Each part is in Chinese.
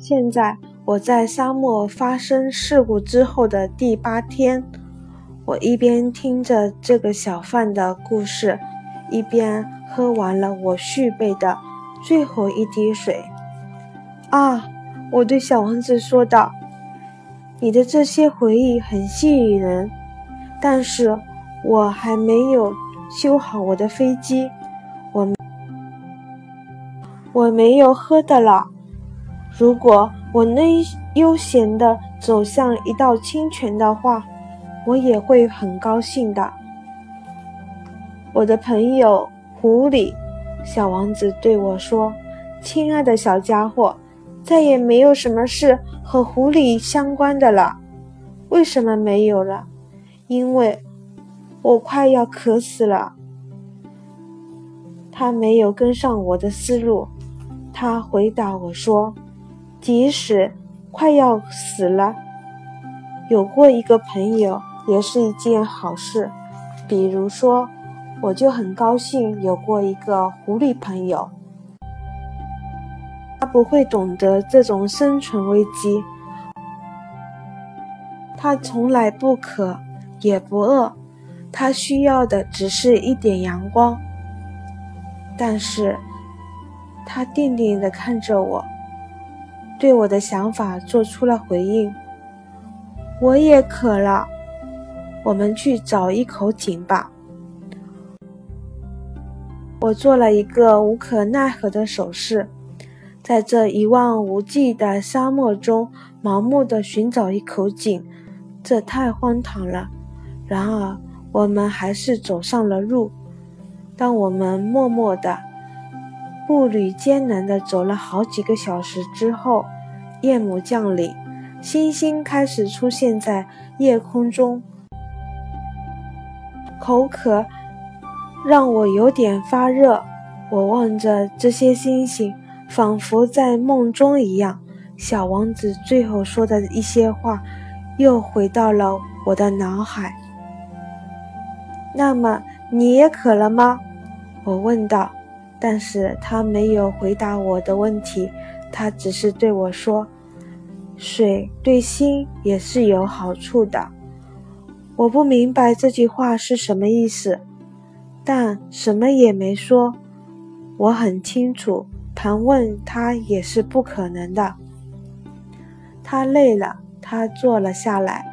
现在我在沙漠发生事故之后的第八天，我一边听着这个小贩的故事，一边喝完了我续备的最后一滴水。啊，我对小王子说道：“你的这些回忆很吸引人，但是我还没有修好我的飞机，我我没有喝的了。”如果我能悠闲地走向一道清泉的话，我也会很高兴的。我的朋友狐狸，小王子对我说：“亲爱的小家伙，再也没有什么事和狐狸相关的了。为什么没有了？因为我快要渴死了。”他没有跟上我的思路，他回答我说。即使快要死了，有过一个朋友也是一件好事。比如说，我就很高兴有过一个狐狸朋友，他不会懂得这种生存危机，他从来不渴也不饿，他需要的只是一点阳光。但是，他定定地看着我。对我的想法做出了回应。我也渴了，我们去找一口井吧。我做了一个无可奈何的手势，在这一望无际的沙漠中盲目的寻找一口井，这太荒唐了。然而，我们还是走上了路。当我们默默的。步履艰难地走了好几个小时之后，夜幕降临，星星开始出现在夜空中。口渴让我有点发热，我望着这些星星，仿佛在梦中一样。小王子最后说的一些话，又回到了我的脑海。那么，你也渴了吗？我问道。但是他没有回答我的问题，他只是对我说：“水对心也是有好处的。”我不明白这句话是什么意思，但什么也没说。我很清楚，盘问他也是不可能的。他累了，他坐了下来。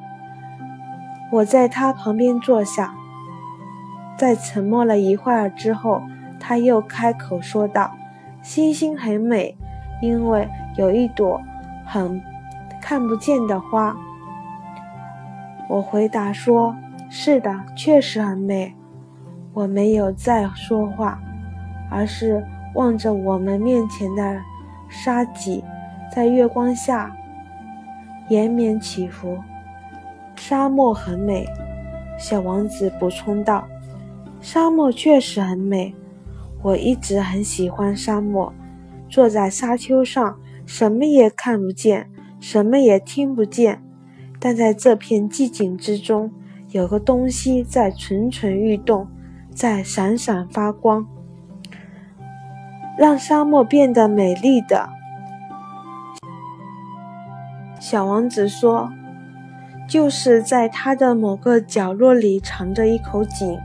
我在他旁边坐下，在沉默了一会儿之后。他又开口说道：“星星很美，因为有一朵很看不见的花。”我回答说：“是的，确实很美。”我没有再说话，而是望着我们面前的沙脊，在月光下延绵起伏。沙漠很美，小王子补充道：“沙漠确实很美。”我一直很喜欢沙漠，坐在沙丘上，什么也看不见，什么也听不见，但在这片寂静之中，有个东西在蠢蠢欲动，在闪闪发光，让沙漠变得美丽的。小王子说：“就是在它的某个角落里藏着一口井。”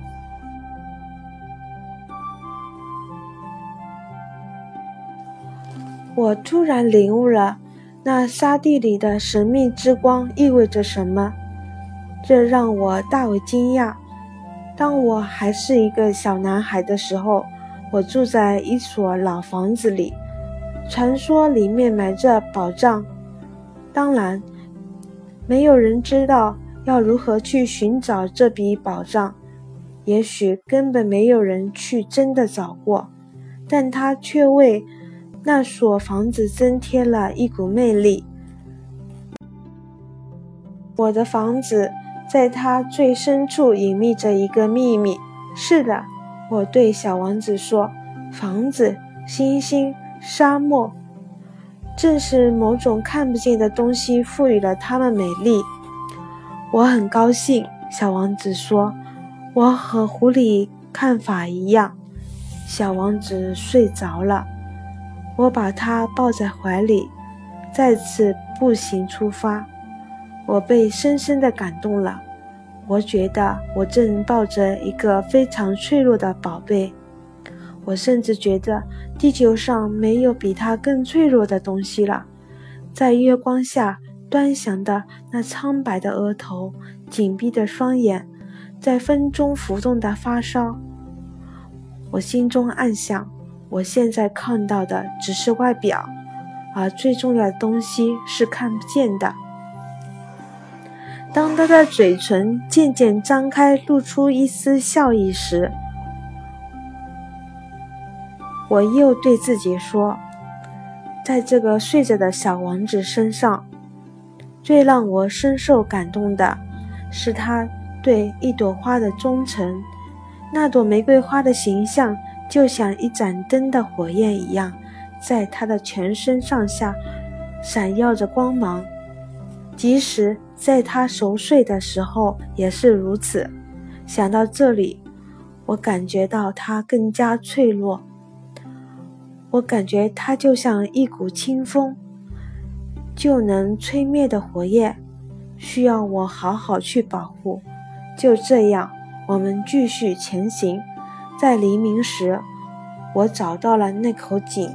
我突然领悟了，那沙地里的神秘之光意味着什么，这让我大为惊讶。当我还是一个小男孩的时候，我住在一所老房子里，传说里面埋着宝藏。当然，没有人知道要如何去寻找这笔宝藏，也许根本没有人去真的找过，但它却为。那所房子增添了一股魅力。我的房子在它最深处隐秘着一个秘密。是的，我对小王子说：“房子、星星、沙漠，正是某种看不见的东西赋予了它们美丽。”我很高兴，小王子说：“我和狐狸看法一样。”小王子睡着了。我把他抱在怀里，再次步行出发。我被深深的感动了。我觉得我正抱着一个非常脆弱的宝贝。我甚至觉得地球上没有比它更脆弱的东西了。在月光下端详的那苍白的额头、紧闭的双眼，在风中浮动的发梢，我心中暗想：我现在看到的只是外表，而最重要的东西是看不见的。当他的嘴唇渐渐张开，露出一丝笑意时，我又对自己说：“在这个睡着的小王子身上，最让我深受感动的是他对一朵花的忠诚。那朵玫瑰花的形象就像一盏灯的火焰一样，在他的全身上下闪耀着光芒，即使……”在他熟睡的时候也是如此。想到这里，我感觉到他更加脆弱。我感觉他就像一股清风，就能吹灭的火焰，需要我好好去保护。就这样，我们继续前行。在黎明时，我找到了那口井。